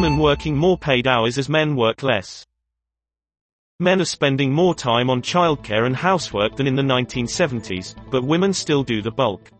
women working more paid hours as men work less. Men are spending more time on childcare and housework than in the 1970s, but women still do the bulk.